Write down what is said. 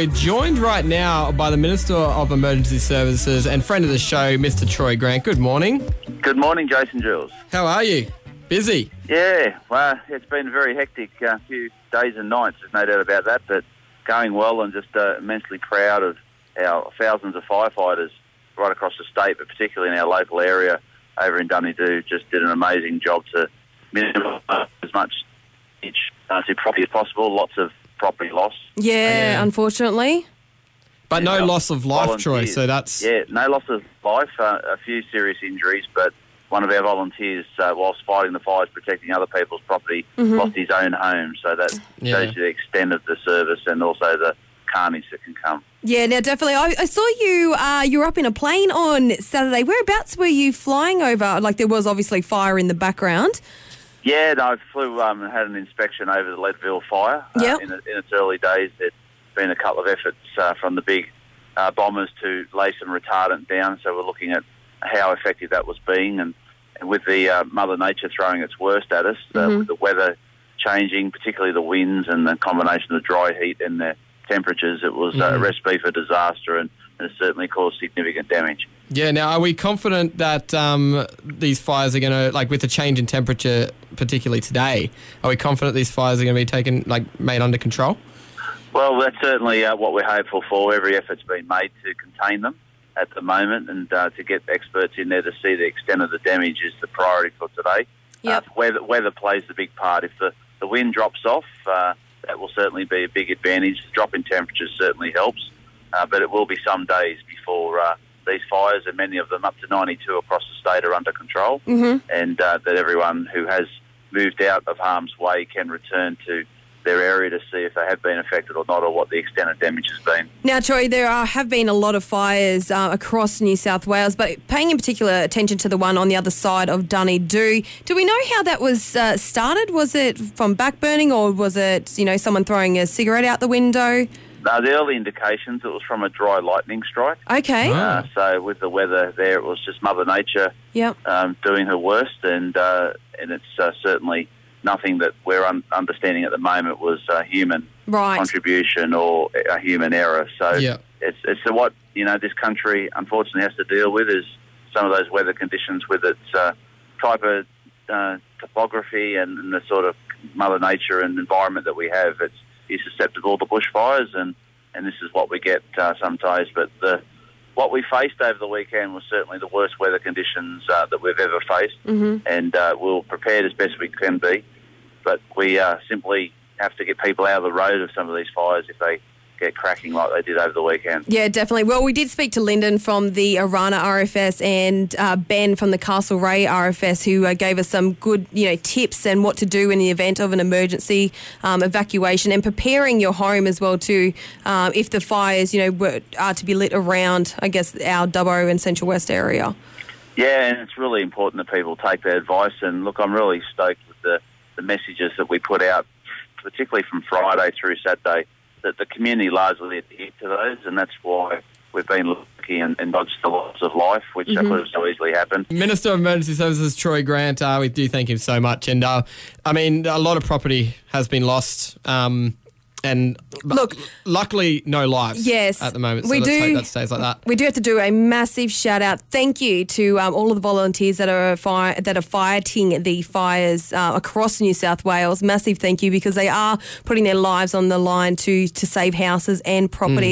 We're joined right now by the Minister of Emergency Services and friend of the show, Mr. Troy Grant. Good morning. Good morning, Jason Jules. How are you? Busy. Yeah, well, it's been very hectic uh, few days and nights, there's no doubt about that, but going well and just uh, immensely proud of our thousands of firefighters right across the state, but particularly in our local area over in Dunedoo, just did an amazing job to minimise as much damage uh, to property as possible, lots of property loss. Yeah, Yeah. unfortunately. But no loss of life, Troy, so that's. Yeah, no loss of life, uh, a few serious injuries, but one of our volunteers, uh, whilst fighting the fires, protecting other people's property, lost his own home. So that Yeah. shows you the extent of the service and also the carnage that can come. Yeah, now definitely. I, I saw you. Uh, you were up in a plane on Saturday. Whereabouts were you flying over? Like there was obviously fire in the background. Yeah, no, I flew um, and had an inspection over the Leadville fire. Uh, Yep. in, in its early days, there's been a couple of efforts uh, from the big uh, bombers to lay some retardant down. So we're looking at how effective that was being, and, and with the uh, Mother Nature throwing its worst at us, uh, with the weather changing, particularly the winds and the combination of dry heat and the temperatures, it was uh, a recipe for disaster, and, and it certainly caused significant damage. Yeah, now are we confident that um, these fires are going to, like with the change in temperature, particularly today, are we confident these fires are going to be taken, like made under control? Well, that's certainly uh, what we're hopeful for. Every effort's been made to contain them at the moment, and uh, to get experts in there to see the extent of the damage is the priority for today. Yep. Uh, weather, weather plays a big part. If the, the wind drops off, uh, that will certainly be a big advantage. The drop in temperatures certainly helps, uh, but it will be some days before uh, these fires, and many of them up to 92 across the state, are under control, mm-hmm. and uh, that everyone who has moved out of harm's way can return to their area to see if they have been affected or not, or what the extent of damage has been. Now, Troy, there are, have been a lot of fires uh, across New South Wales, but paying in particular attention to the one on the other side of Dunedoo. Do we know how that was uh, started? Was it from backburning, or was it you know someone throwing a cigarette out the window? Now, the early indications it was from a dry lightning strike. Okay. Ah. Uh, so with the weather there, it was just Mother Nature Yep. um, doing her worst, and uh, and it's uh, certainly nothing that we're un- understanding at the moment was uh, human Right. contribution or a human error. So Yeah. it's it's what you know this country unfortunately has to deal with is some of those weather conditions with its uh, type of uh, topography and, and the sort of Mother Nature and environment that we have. It's is susceptible to bushfires, and and this is what we get uh, sometimes. But the what we faced over the weekend was certainly the worst weather conditions uh, that we've ever faced, Mm-hmm. and uh, we'll prepared as best we can be. But we uh, simply have to get people out of the road of some of these fires if they get cracking like they did over the weekend. Yeah, definitely. Well, we did speak to Lyndon from the Orana RFS and uh, Ben from the Castlereagh RFS, who uh, gave us some good, you know, tips and what to do in the event of an emergency um, evacuation and preparing your home as well too, um, if the fires, you know, were, are to be lit around, I guess, our Dubbo and Central West area. Yeah, and it's really important that people take that advice. And look, I'm really stoked with the, the messages that we put out, particularly from Friday through Saturday, that the community largely adhered to those, and that's why we've been lucky and, and dodged the loss of life, which uh, could have so easily happened. Minister of Emergency Services Troy Grant, uh, we do thank him so much. And uh, I mean, a lot of property has been lost. Um, and Look- luckily, no lives Yes, at the moment. So we do- hope that stays like that. We do have to do a massive shout out. Thank you to um, all of the volunteers that are fire, that are fighting the fires uh, across New South Wales. Massive thank you because they are putting their lives on the line to to save houses and property.